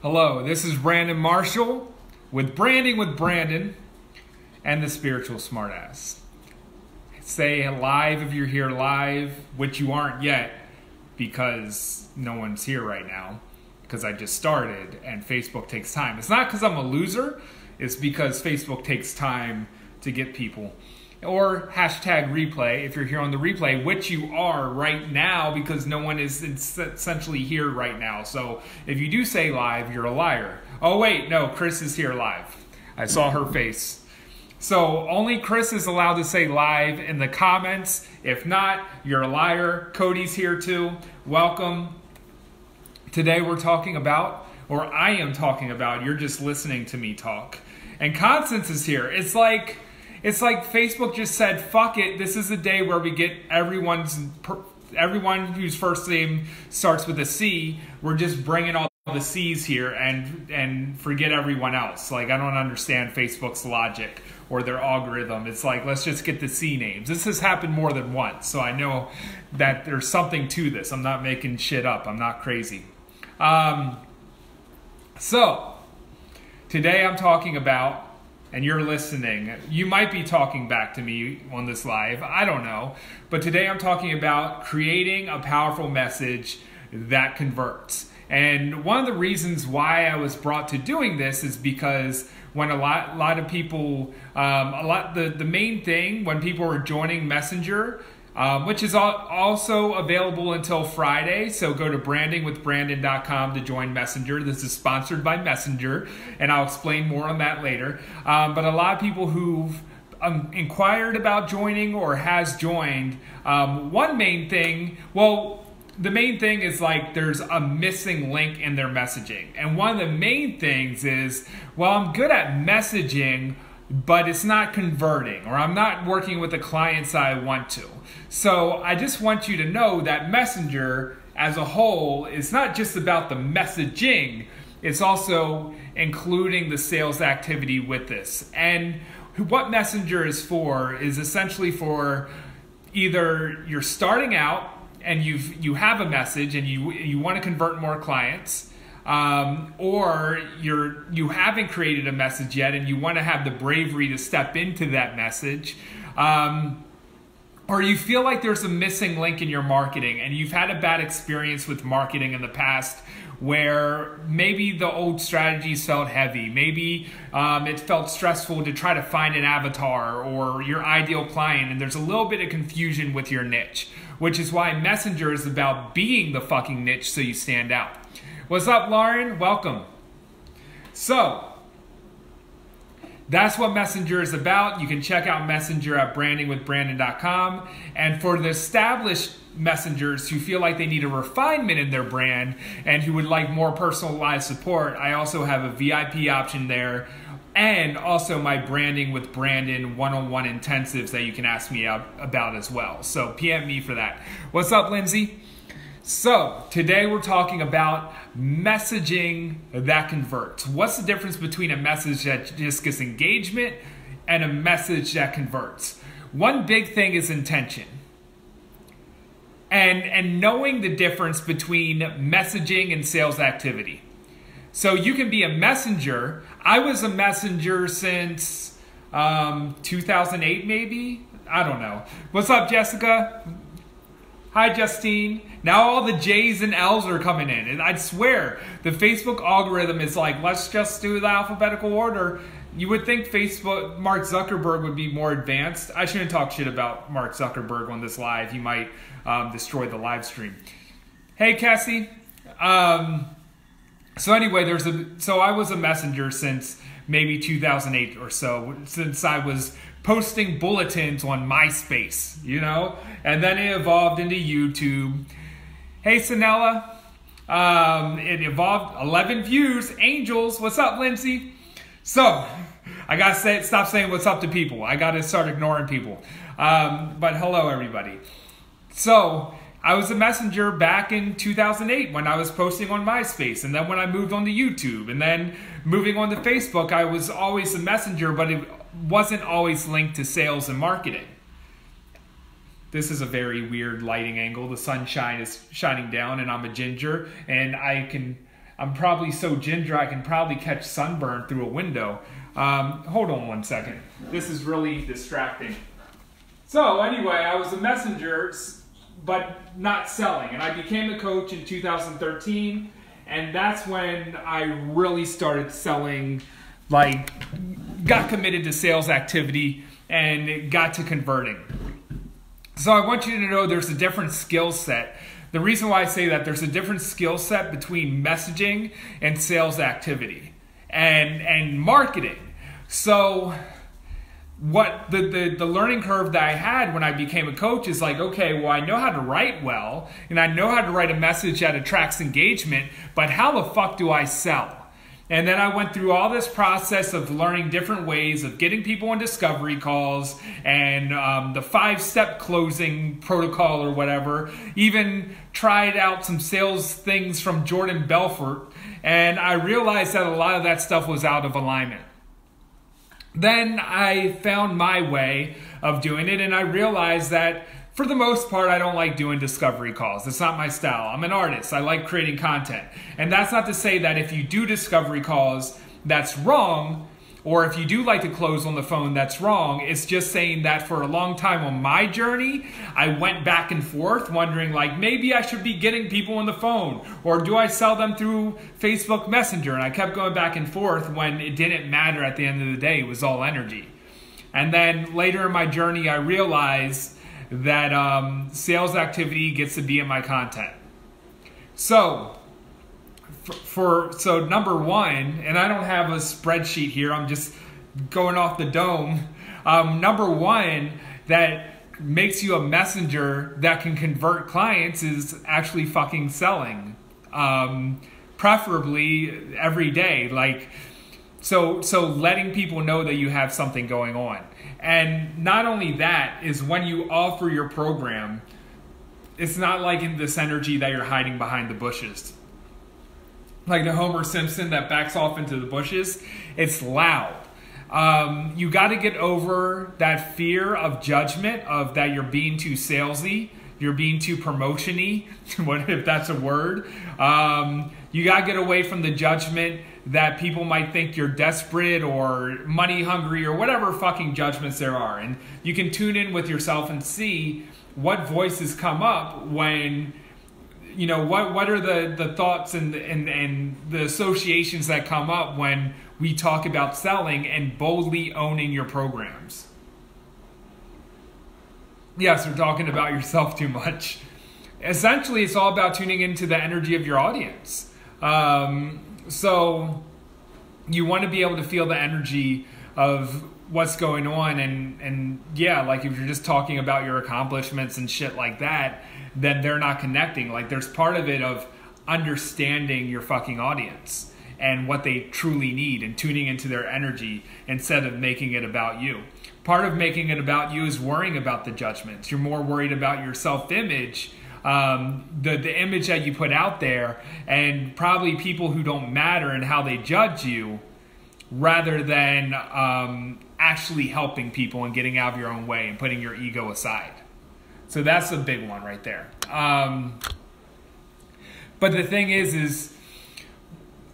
Hello, this is Brandon Marshall with Branding with Brandon and the Spiritual Smartass. Say live if you're here live, which you aren't yet because no one's here right now because I just started and Facebook takes time. It's not because I'm a loser, it's because Facebook takes time to get people or hashtag replay if you're here on the replay, which you are right now because no one is essentially here right now. So if you do say live, you're a liar. Oh, wait, no, Chris is here live. I saw her face. So only Chris is allowed to say live in the comments. If not, you're a liar. Cody's here too. Welcome. Today we're talking about, or I am talking about, you're just listening to me talk. And Constance is here. It's like, it's like Facebook just said, "Fuck it. This is the day where we get everyone's everyone whose first name starts with a C. We're just bringing all the C's here and and forget everyone else. Like I don't understand Facebook's logic or their algorithm. It's like let's just get the C names. This has happened more than once, so I know that there's something to this. I'm not making shit up. I'm not crazy. Um, so today I'm talking about and you're listening, you might be talking back to me on this live. I don't know. But today I'm talking about creating a powerful message that converts. And one of the reasons why I was brought to doing this is because when a lot, lot of people, um, a lot, the, the main thing when people are joining Messenger, um, which is also available until Friday. So go to brandingwithbrandon.com to join Messenger. This is sponsored by Messenger, and I'll explain more on that later. Um, but a lot of people who've um, inquired about joining or has joined, um, one main thing, well, the main thing is like there's a missing link in their messaging. And one of the main things is, well, I'm good at messaging but it's not converting or I'm not working with the clients I want to. So I just want you to know that Messenger as a whole is not just about the messaging, it's also including the sales activity with this. And what Messenger is for is essentially for either you're starting out and you've you have a message and you you want to convert more clients um, or you're you haven't created a message yet and you want to have the bravery to step into that message um, or you feel like there's a missing link in your marketing and you've had a bad experience with marketing in the past where maybe the old strategies felt heavy maybe um, it felt stressful to try to find an avatar or your ideal client and there's a little bit of confusion with your niche which is why messenger is about being the fucking niche so you stand out What's up, Lauren? Welcome. So, that's what Messenger is about. You can check out Messenger at brandingwithbrandon.com. And for the established messengers who feel like they need a refinement in their brand and who would like more personalized support, I also have a VIP option there and also my branding with Brandon one-on-one intensives that you can ask me about as well. So PM me for that. What's up, Lindsay? So, today we're talking about messaging that converts. What's the difference between a message that just gets engagement and a message that converts? One big thing is intention. And, and knowing the difference between messaging and sales activity. So you can be a messenger. I was a messenger since um, 2008, maybe. I don't know. What's up, Jessica? Hi, Justine. Now all the J's and L's are coming in. And I'd swear, the Facebook algorithm is like, let's just do the alphabetical order. You would think Facebook, Mark Zuckerberg would be more advanced. I shouldn't talk shit about Mark Zuckerberg on this live. He might um, destroy the live stream. Hey, Cassie. Um, so anyway, there's a. So I was a messenger since maybe 2008 or so, since I was posting bulletins on MySpace, you know? And then it evolved into YouTube. Hey, Sanella. Um, it evolved 11 views. Angels, what's up, Lindsay? So, I gotta say, stop saying what's up to people. I gotta start ignoring people. Um, but hello, everybody. So, I was a messenger back in 2008 when I was posting on MySpace, and then when I moved on to YouTube, and then moving on to Facebook, I was always a messenger, but it wasn't always linked to sales and marketing. This is a very weird lighting angle. The sunshine is shining down, and I'm a ginger, and I can I'm probably so ginger I can probably catch sunburn through a window. Um, hold on one second. This is really distracting. So, anyway, I was a messenger, but not selling. And I became a coach in 2013. And that's when I really started selling, like, got committed to sales activity and got to converting. So, I want you to know there's a different skill set the reason why I say that there's a different skill set between messaging and sales activity and and marketing. So what the, the the learning curve that I had when I became a coach is like, okay, well I know how to write well and I know how to write a message that attracts engagement, but how the fuck do I sell? And then I went through all this process of learning different ways of getting people on discovery calls and um, the five step closing protocol or whatever. Even tried out some sales things from Jordan Belfort. And I realized that a lot of that stuff was out of alignment. Then I found my way of doing it, and I realized that for the most part, I don't like doing discovery calls. It's not my style. I'm an artist. I like creating content. And that's not to say that if you do discovery calls, that's wrong, or if you do like to close on the phone, that's wrong. It's just saying that for a long time on my journey, I went back and forth wondering, like, maybe I should be getting people on the phone, or do I sell them through Facebook Messenger? And I kept going back and forth when it didn't matter at the end of the day. It was all energy. And then later in my journey, I realized that um, sales activity gets to be in my content. So, for, for so number one, and I don't have a spreadsheet here. I'm just going off the dome. Um, number one that makes you a messenger that can convert clients is actually fucking selling. Um, preferably every day, like so. So letting people know that you have something going on. And not only that is when you offer your program, it's not like in this energy that you're hiding behind the bushes. Like the Homer Simpson that backs off into the bushes, it's loud. Um, you got to get over that fear of judgment of that you're being too salesy, you're being too promotiony. what if that's a word? Um, you got to get away from the judgment that people might think you're desperate or money hungry or whatever fucking judgments there are. And you can tune in with yourself and see what voices come up when you know what what are the the thoughts and and and the associations that come up when we talk about selling and boldly owning your programs. Yes, we're talking about yourself too much. Essentially, it's all about tuning into the energy of your audience. Um, so you want to be able to feel the energy of what's going on and and yeah like if you're just talking about your accomplishments and shit like that then they're not connecting. Like there's part of it of understanding your fucking audience and what they truly need and tuning into their energy instead of making it about you. Part of making it about you is worrying about the judgments. You're more worried about your self-image um, the the image that you put out there, and probably people who don't matter and how they judge you, rather than um, actually helping people and getting out of your own way and putting your ego aside. So that's a big one right there. Um, but the thing is, is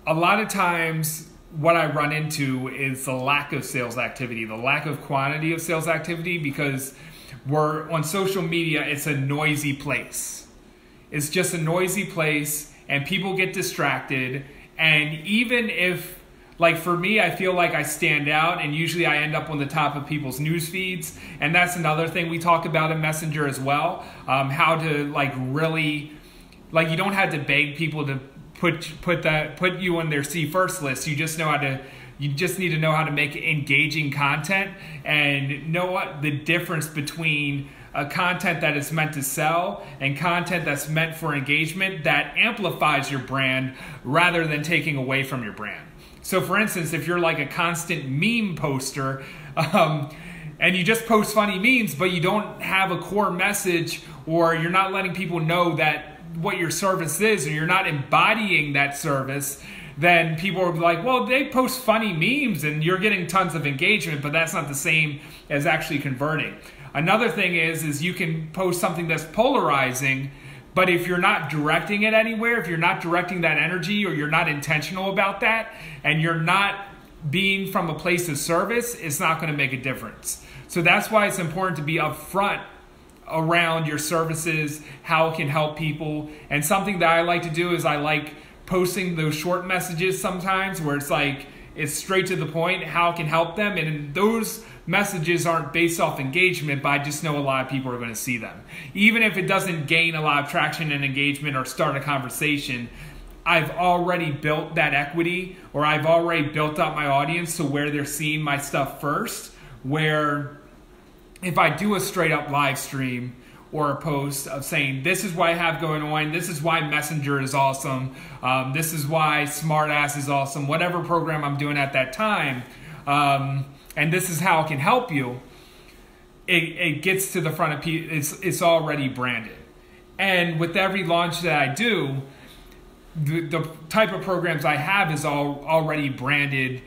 a lot of times what I run into is the lack of sales activity, the lack of quantity of sales activity because we're on social media, it's a noisy place. It's just a noisy place and people get distracted. And even if, like for me, I feel like I stand out and usually I end up on the top of people's news feeds. And that's another thing we talk about in Messenger as well um, how to like really, like you don't have to beg people to put put that put you on their see first list. You just know how to you just need to know how to make engaging content and know what the difference between a content that is meant to sell and content that's meant for engagement that amplifies your brand rather than taking away from your brand. So, for instance, if you're like a constant meme poster um, and you just post funny memes, but you don't have a core message or you're not letting people know that what your service is or you're not embodying that service, then people are like, well, they post funny memes and you're getting tons of engagement, but that's not the same as actually converting. Another thing is, is you can post something that's polarizing, But if you're not directing it anywhere, if you're not directing that energy or you're not intentional about that and you're not being from a place of service, it's not going to make a difference. So that's why it's important to be upfront around your services, how it can help people. And something that I like to do is I like posting those short messages sometimes where it's like it's straight to the point how it can help them. And those messages aren't based off engagement but i just know a lot of people are going to see them. Even if it doesn't gain a lot of traction and engagement or start a conversation i've already built that equity or i've already built up my audience to where they're seeing my stuff first where if i do a straight up live stream or a post of saying, This is what I have going on, this is why Messenger is awesome, um, this is why Smartass is awesome, whatever program I'm doing at that time, um, and this is how it can help you, it, it gets to the front of people, it's, it's already branded. And with every launch that I do, the, the type of programs I have is all already branded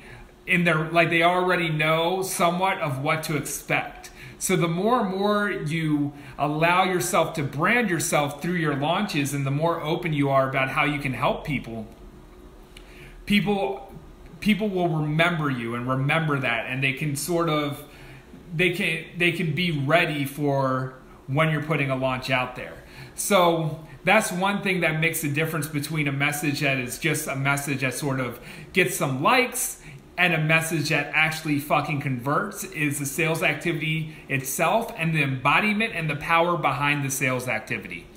in their like they already know somewhat of what to expect. So the more and more you allow yourself to brand yourself through your launches and the more open you are about how you can help people, people people will remember you and remember that and they can sort of they can they can be ready for when you're putting a launch out there. So that's one thing that makes a difference between a message that is just a message that sort of gets some likes and a message that actually fucking converts is the sales activity itself and the embodiment and the power behind the sales activity.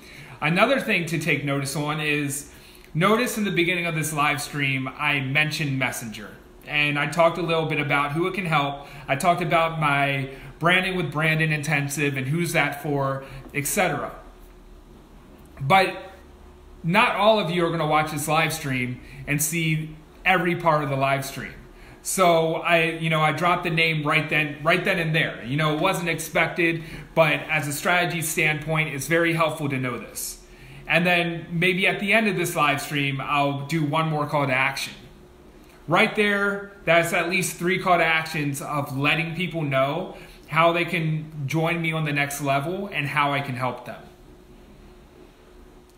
Another thing to take notice on is notice in the beginning of this live stream, I mentioned Messenger. And I talked a little bit about who it can help. I talked about my branding with Brandon intensive and who's that for, etc. But not all of you are going to watch this live stream and see every part of the live stream. So I, you know, I dropped the name right then, right then and there. You know, it wasn't expected, but as a strategy standpoint, it's very helpful to know this. And then maybe at the end of this live stream, I'll do one more call to action. Right there, that's at least three call to actions of letting people know how they can join me on the next level and how I can help them.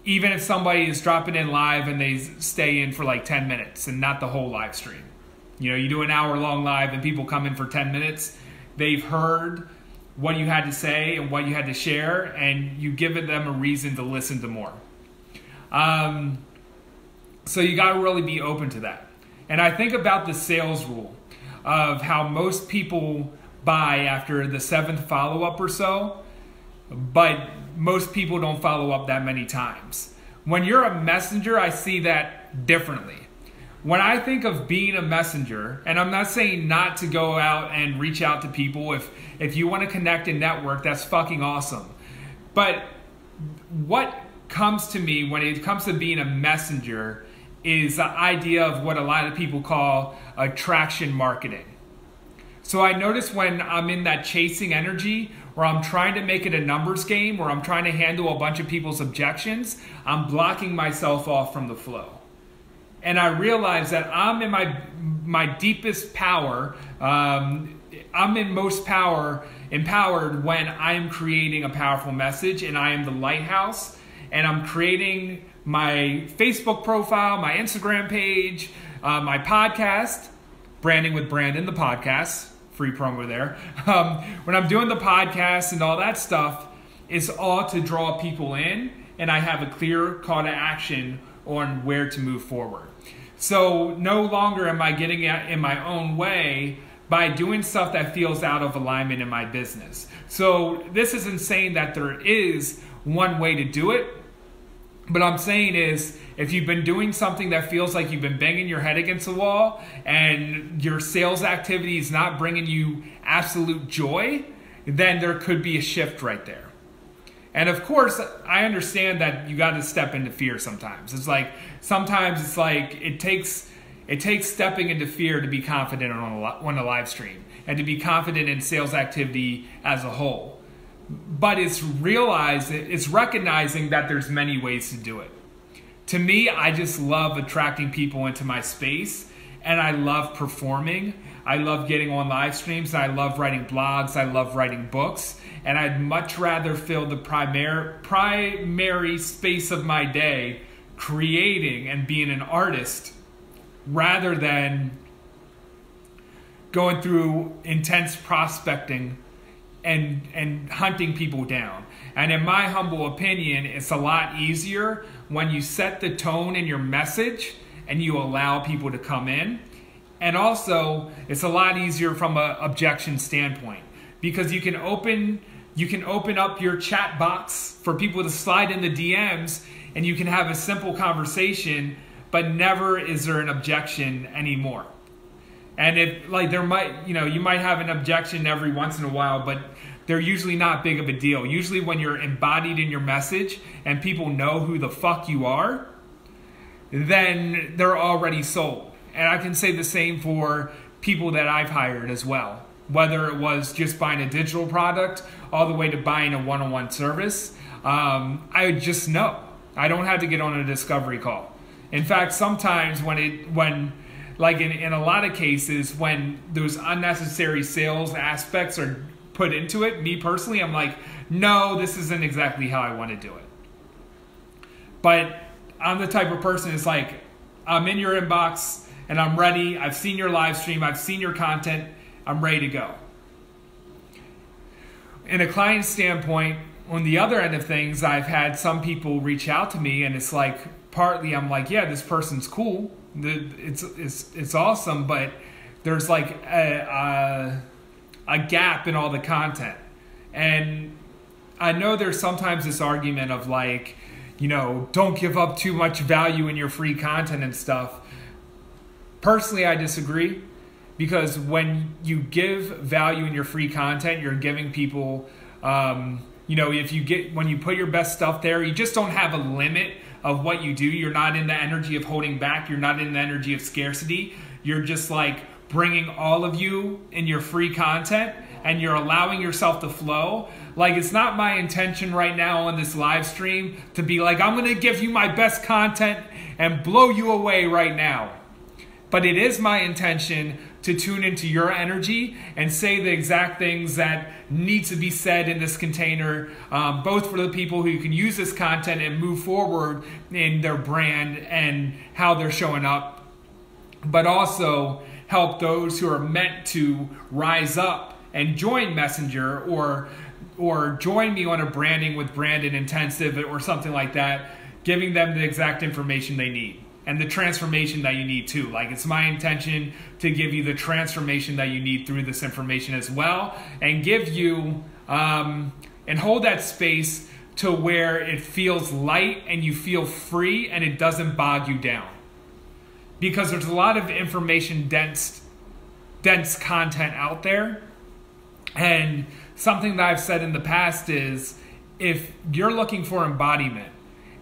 Even if somebody is dropping in live and they stay in for like 10 minutes and not the whole live stream. You know, you do an hour long live and people come in for 10 minutes. They've heard what you had to say and what you had to share, and you've given them a reason to listen to more. Um, so you got to really be open to that. And I think about the sales rule of how most people buy after the seventh follow up or so, but most people don't follow up that many times. When you're a messenger, I see that differently when I think of being a messenger, and I'm not saying not to go out and reach out to people if if you want to connect and network, that's fucking awesome. But what comes to me when it comes to being a messenger is the idea of what a lot of people call attraction marketing. So I notice when I'm in that chasing energy where I'm trying to make it a numbers game, where I'm trying to handle a bunch of people's objections, I'm blocking myself off from the flow and I realize that I'm in my my deepest power. Um, I'm in most power, empowered when I am creating a powerful message, and I am the lighthouse, and I'm creating my Facebook profile, my Instagram page, uh, my podcast, branding with Brandon, the podcast, free promo there. Um, when I'm doing the podcast and all that stuff, it's all to draw people in, and I have a clear call to action on where to move forward. So no longer am I getting in my own way by doing stuff that feels out of alignment in my business. So this isn't saying that there is one way to do it, but I'm saying is if you've been doing something that feels like you've been banging your head against the wall and your sales activity is not bringing you absolute joy, then there could be a shift right there. And of course, I understand that you got to step into fear sometimes. It's like sometimes it's like it takes it takes stepping into fear to be confident on a, on a live stream and to be confident in sales activity as a whole. But it's realized it's recognizing that there's many ways to do it. To me, I just love attracting people into my space and I love performing. I love getting on live streams. I love writing blogs. I love writing books. And I'd much rather fill the primary, primary space of my day creating and being an artist rather than going through intense prospecting and and hunting people down. And in my humble opinion, it's a lot easier when you set the tone in your message and you allow people to come in. And also, it's a lot easier from an objection standpoint because you can open you can open up your chat box for people to slide in the DMs and you can have a simple conversation, but never is there an objection anymore. And if like there might, you know, you might have an objection every once in a while, but they're usually not big of a deal. Usually when you're embodied in your message and people know who the fuck you are, then they're already sold. And I can say the same for people that I've hired as well. Whether it was just buying a digital product all the way to buying a one on one service, um, I just know. I don't have to get on a discovery call. In fact, sometimes when it, when, like in, in a lot of cases, when those unnecessary sales aspects are put into it, me personally, I'm like, no, this isn't exactly how I want to do it. But I'm the type of person that's like, I'm in your inbox and I'm ready. I've seen your live stream, I've seen your content, I'm ready to go. In a client standpoint, on the other end of things, I've had some people reach out to me, and it's like partly I'm like, yeah, this person's cool, it's it's it's awesome, but there's like a, a, a gap in all the content, and I know there's sometimes this argument of like, you know, don't give up too much value in your free content and stuff. Personally, I disagree because when you give value in your free content, you're giving people. Um, you know, if you get when you put your best stuff there, you just don't have a limit of what you do. You're not in the energy of holding back. You're not in the energy of scarcity. You're just like bringing all of you in your free content and you're allowing yourself to flow. Like, it's not my intention right now on this live stream to be like, I'm to give you my best content and blow you away right now. But it is my intention to tune into your energy and say the exact things that need to be said in this container, um, both for the people who can use this content and move forward in their brand and how they're showing up, but also help those who are meant to rise up and join Messenger or or join me on a branding with Brandon intensive or something like that, giving them the exact information they need and the transformation that you need too. Like it's my intention to give you the transformation that you need through this information as well, and give you um, and hold that space to where it feels light and you feel free and it doesn't bog you down. Because there's a lot of information dense dense content out there. And something that I've said in the past is if you're looking for embodiment,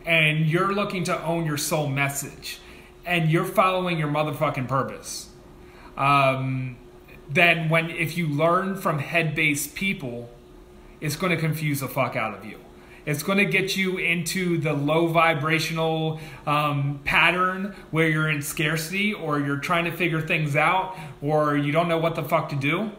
and you're looking to own your soul message and you're following your motherfucking purpose, um, then when if you learn from head-based people, it's going to confuse the fuck out of you. It's going to get you into the low vibrational um, pattern where you're in scarcity or you're trying to figure things out or you don't know what the fuck to do.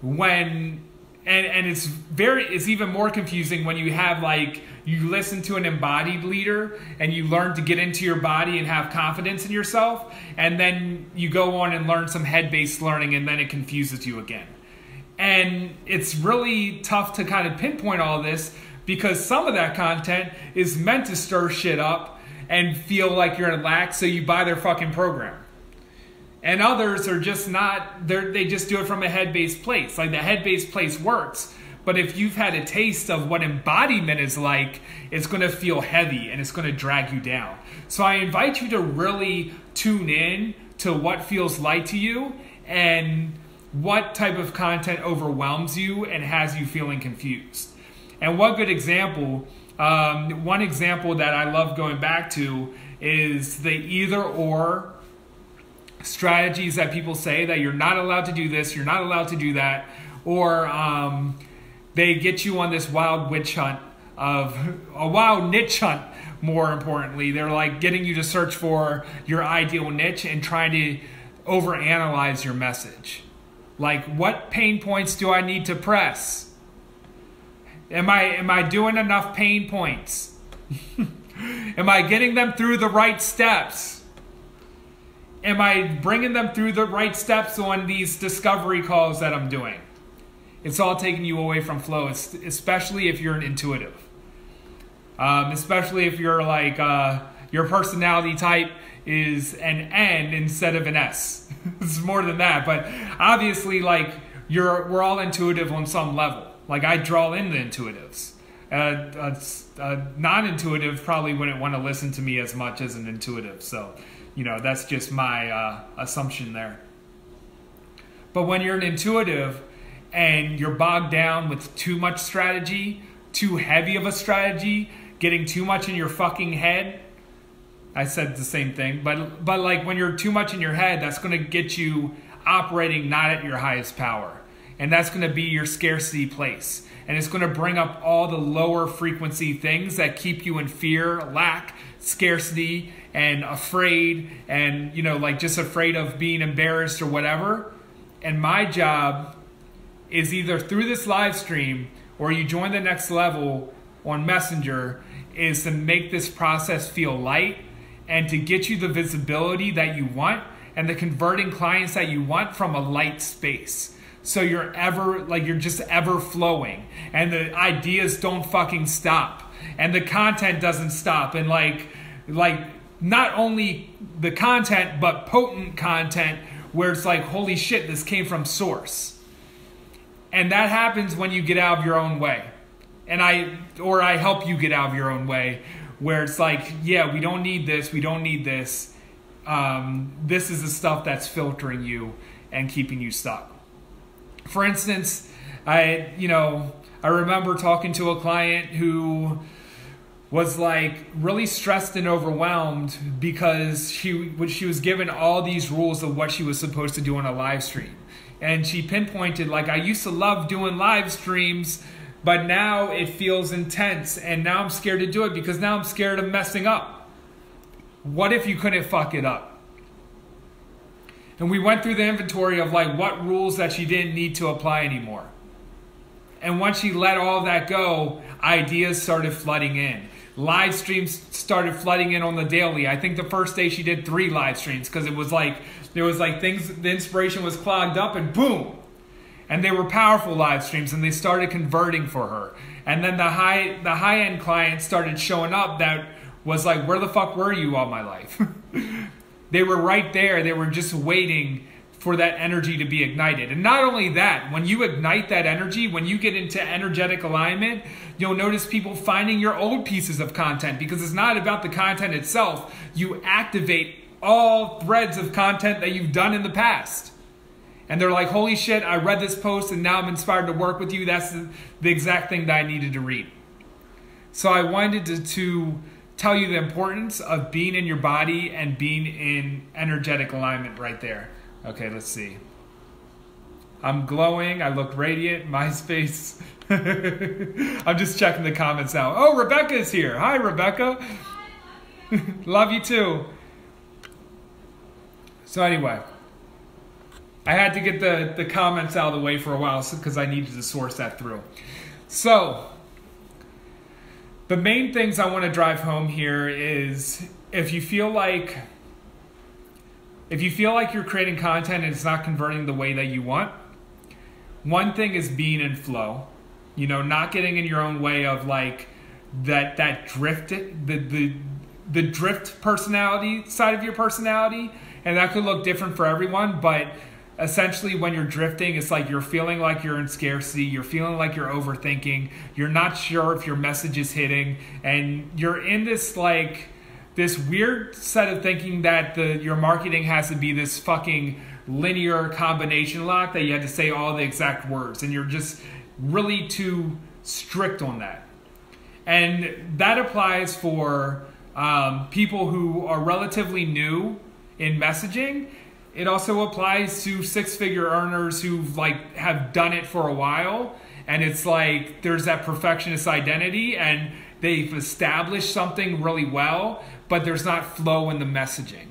When and and it's very it's even more confusing when you have like you listen to an embodied leader and you learn to get into your body and have confidence in yourself and then you go on and learn some head-based learning and then it confuses you again. And it's really tough to kind of pinpoint all this because some of that content is meant to stir shit up and feel like you're in lack so you buy their fucking program and others are just not they they just do it from a head-based place. Like the head-based place works but if you've had a taste of what embodiment is like it's going to feel heavy and it's going to drag you down. So i invite you to really tune in to what feels light to you and what type of content overwhelms you and has you feeling confused. And one good example um, one example that i love going back to is the either or strategies that people say that you're not allowed to do this, you're not allowed to do that, or um, they get you on this wild witch hunt of a wild niche hunt more importantly. They're like getting you to search for your ideal niche and trying to overanalyze your message. Like, what pain points do I need to press? Am I am I doing enough pain points? am I getting them through the right steps? Am I bringing them through the right steps on these discovery calls that I'm doing? It's all taking you away from flow, especially if you're an intuitive. Um, especially if you're like uh, your personality type is an N instead of an S. it's more than that, but obviously, like you're, we're all intuitive on some level. Like I draw in the intuitives. Uh, a, a non-intuitive probably wouldn't want to listen to me as much as an intuitive. So, you know, that's just my uh, assumption there. But when you're an intuitive and you're bogged down with too much strategy, too heavy of a strategy, getting too much in your fucking head, I said the same thing, but but like when you're too much in your head, that's going to get you operating not at your highest power. And that's going to be your scarcity place. And it's going to bring up all the lower frequency things that keep you in fear, lack, scarcity, and afraid, and, you know, like just afraid of being embarrassed or whatever. And my job is either through this live stream or you join the next level on Messenger, is to make this process feel light and to get you the visibility that you want and the converting clients that you want from a light space. So you're ever, like, you're just ever flowing and the ideas don't fucking stop and the content doesn't stop. And, like, like, not only the content, but potent content where it's like, holy shit, this came from source. And that happens when you get out of your own way. And I, or I help you get out of your own way where it's like, yeah, we don't need this, we don't need this. Um, this is the stuff that's filtering you and keeping you stuck. For instance, I, you know, I remember talking to a client who was like really stressed and overwhelmed because she she was given all these rules of what she was supposed to do on a live stream. And she pinpointed like I used to love doing live streams but now it feels intense, and now I'm scared to do it because now I'm scared of messing up. What if you couldn't fuck it up? And we went through the inventory of like what rules that she didn't need to apply anymore. And once she let all that go, ideas started flooding in. Live streams started flooding in on the daily. I think the first day she did three live streams because it was like there was like things the inspiration was clogged up and boom, and they were powerful live streams and they started converting for her and then the high the high end clients started showing up that was like where the fuck were you all my life they were right there they were just waiting for that energy to be ignited and not only that when you ignite that energy when you get into energetic alignment you'll notice people finding your old pieces of content because it's not about the content itself you activate all threads of content that you've done in the past and they're like, holy shit, I read this post and now I'm inspired to work with you. That's the, exact thing that I needed to read. So I wanted to, to tell you the importance of being in your body and being in energetic alignment right there. Okay, let's see. I'm glowing. I look radiant. My MySpace. I'm just checking the comments now. Oh, Rebecca is here. Hi, Rebecca. Love you too. So, anyway. I had to get the, the comments out of the way for a while because I needed to source that through. So, the main things I want to drive home here is if you feel like if you feel like you're creating content and it's not converting the way that you want, one thing is being in flow. You know, not getting in your own way of like that that drift the the the drift personality side of your personality, and that could look different for everyone, but essentially when you're drifting it's like you're feeling like you're in scarcity you're feeling like you're overthinking you're not sure if your message is hitting and you're in this like this weird set of thinking that the your marketing has to be this fucking linear combination lock that you had to say all the exact words and you're just really too strict on that. And that applies for um, people who are relatively new in messaging it also applies to six figure earners who like have done it for a while and it's like there's that perfectionist identity and they've established something really well, but there's not flow in the messaging.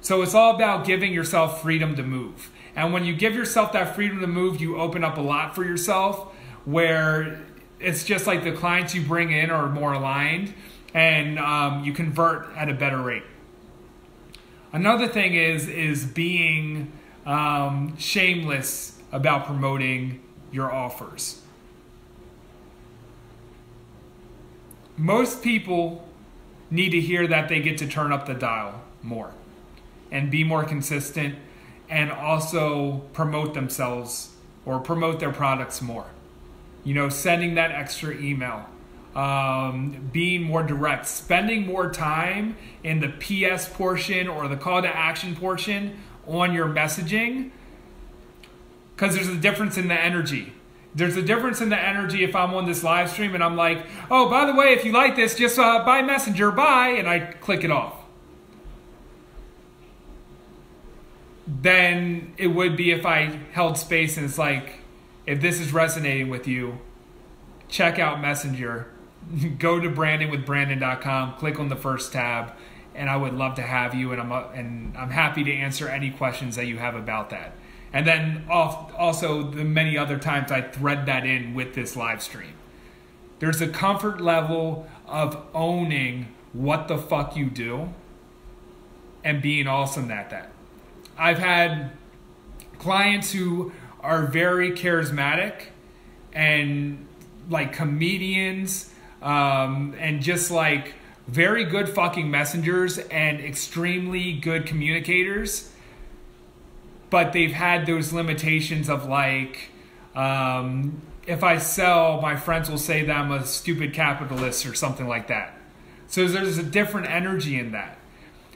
So it's all about giving yourself freedom to move. And when you give yourself that freedom to move, you open up a lot for yourself where it's just like the clients you bring in are more aligned and um, you convert at a better rate. Another thing is is being um, shameless about promoting your offers. Most people need to hear that they get to turn up the dial more and be more consistent and also promote themselves or promote their products more. You know, sending that extra email, um, being more direct, spending more time in the PS portion or the call to action portion on your messaging because there's a difference in the energy. There's a difference in the energy if I'm on this live stream and I'm like, oh, by the way, if you like this, just uh, buy Messenger, buy, and I click it off. Then it would be if I held space and it's like, if this is resonating with you, check out Messenger go to brandingwithbrandon.com, click on the first tab, and I would love to have you. And I'm uh, and I'm happy to answer any questions that you have about that. And then also the many other times I thread that in with this live stream. There's a comfort level of owning what the fuck you do and being awesome at that. I've had clients who are very charismatic and like comedians um, and just like very good fucking messengers and extremely good communicators. But they've had those limitations of like um, if i sell my friends will say that i'm a stupid capitalist or something like that. So there's a different energy in that.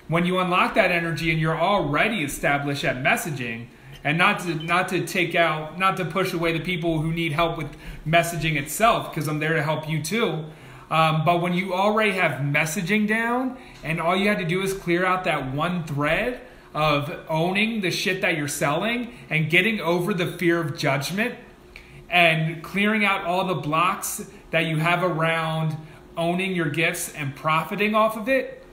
When you unlock that energy and you're already established at messaging and not to not to take out not to push away the people who need help with messaging itself because i'm there to help you too um, but when you already have messaging down and all you had to do is clear out that one thread of owning the shit that you're selling and getting over the fear of judgment and clearing out all the blocks that you have around owning your gifts and profiting off of it,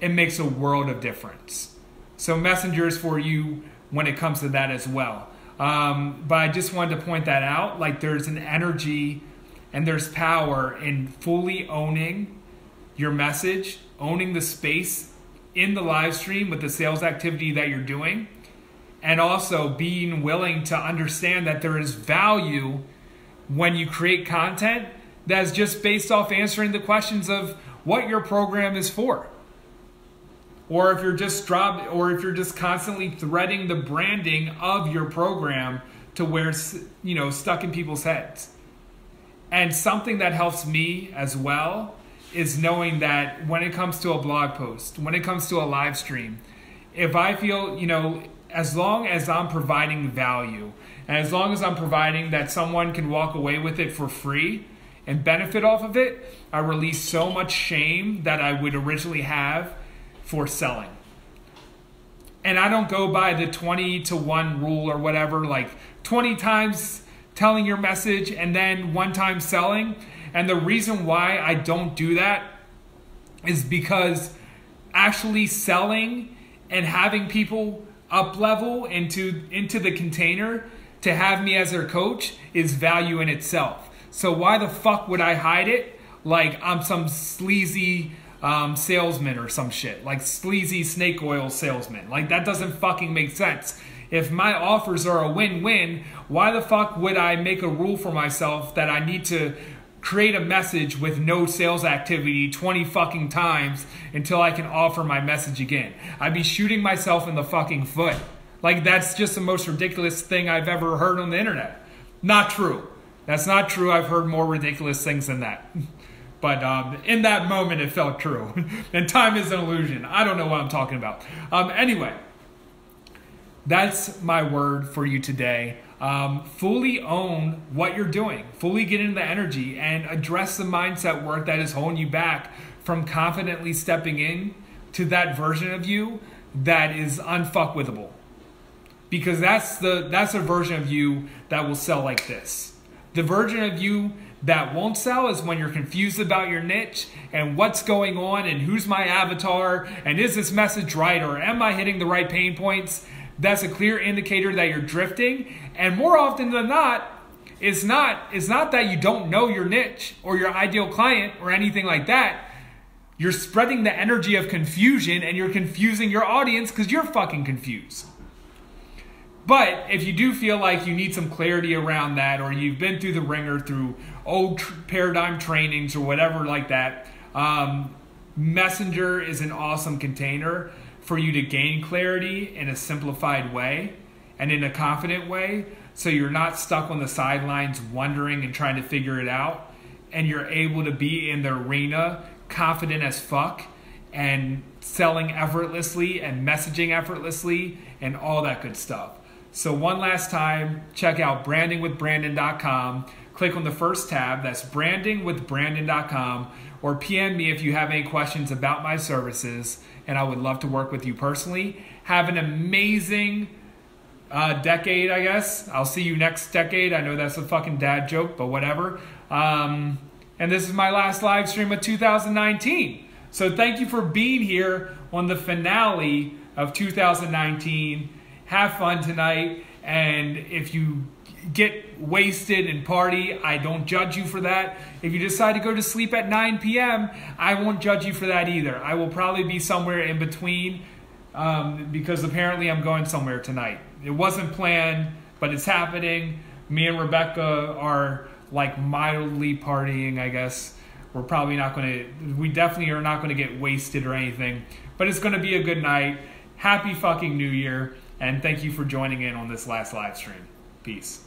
it makes a world of difference. So, messengers for you when it comes to that as well. Um, but I just wanted to point that out. Like, there's an energy and there's power in fully owning your message, owning the space in the live stream with the sales activity that you're doing, and also being willing to understand that there is value when you create content that's just based off answering the questions of what your program is for. Or if you're just drop, or if you're just constantly threading the branding of your program to where you know stuck in people's heads. And something that helps me as well is knowing that when it comes to a blog post, when it comes to a live stream, if I feel, you know, as long as I'm providing value, and as long as I'm providing that someone can walk away with it for free and benefit off of it, I release so much shame that I would originally have for selling. And I don't go by the 20 to 1 rule or whatever, like 20 times telling your message and then one time selling. And the reason why I don't do that is because actually selling and having people up level into into the container to have me as their coach is value in itself. So why the fuck would I hide it like I'm some sleazy um, salesman or some shit, like sleazy snake oil salesman? Like that doesn't fucking make sense. If my offers are a win-win, why the fuck would I make a rule for myself that I need to create a message with no sales activity 20 fucking times until I can offer my message again. I'd be shooting myself in the fucking foot. Like, that's just the most ridiculous thing I've ever heard on the internet. Not true. That's not true. I've heard more ridiculous things than that. But um, in that moment, it felt true. and time is an illusion. I don't know what I'm talking about. Um, anyway, that's my word for you today. Um, fully own what you're doing, fully get into the energy, and address the mindset work that is holding you back from confidently stepping in to that version of you that is unfuckwithable. Because that's the that's a version of you that will sell like this. The version of you that won't sell is when you're confused about your niche and what's going on and who's my avatar and is this message right or am I hitting the right pain points? That's a clear indicator that you're drifting. And more often than not, it's not it's not that you don't know your niche or your ideal client or anything like that. You're spreading the energy of confusion and you're confusing your audience because you're fucking confused. But if you do feel like you need some clarity around that, or you've been through the ringer through old tr- paradigm trainings or whatever like that, um, Messenger is an awesome container for you to gain clarity in a simplified way and in a confident way. So you're not stuck on the sidelines wondering and trying to figure it out. And you're able to be in the arena confident as fuck and selling effortlessly and messaging effortlessly and all that good stuff. So, one last time, check out brandingwithbrandon.com. Click on the first tab, that's brandingwithbrandon.com, or PM me if you have any questions about my services, and I would love to work with you personally. Have an amazing uh, decade, I guess. I'll see you next decade. I know that's a fucking dad joke, but whatever. Um, and this is my last live stream of 2019. So, thank you for being here on the finale of 2019 have fun tonight. And if you get wasted and party, I don't judge you for that. If you decide to go to sleep at 9 p.m., I won't judge you for that either. I will probably be somewhere in between um, because apparently I'm going somewhere tonight. It wasn't planned, but it's happening. Me and Rebecca are like mildly partying, I guess. We're probably not going to, we definitely are not going to get wasted or anything, but it's going to be a good night. Happy fucking New Year. And thank you for joining in on this last live stream. Peace.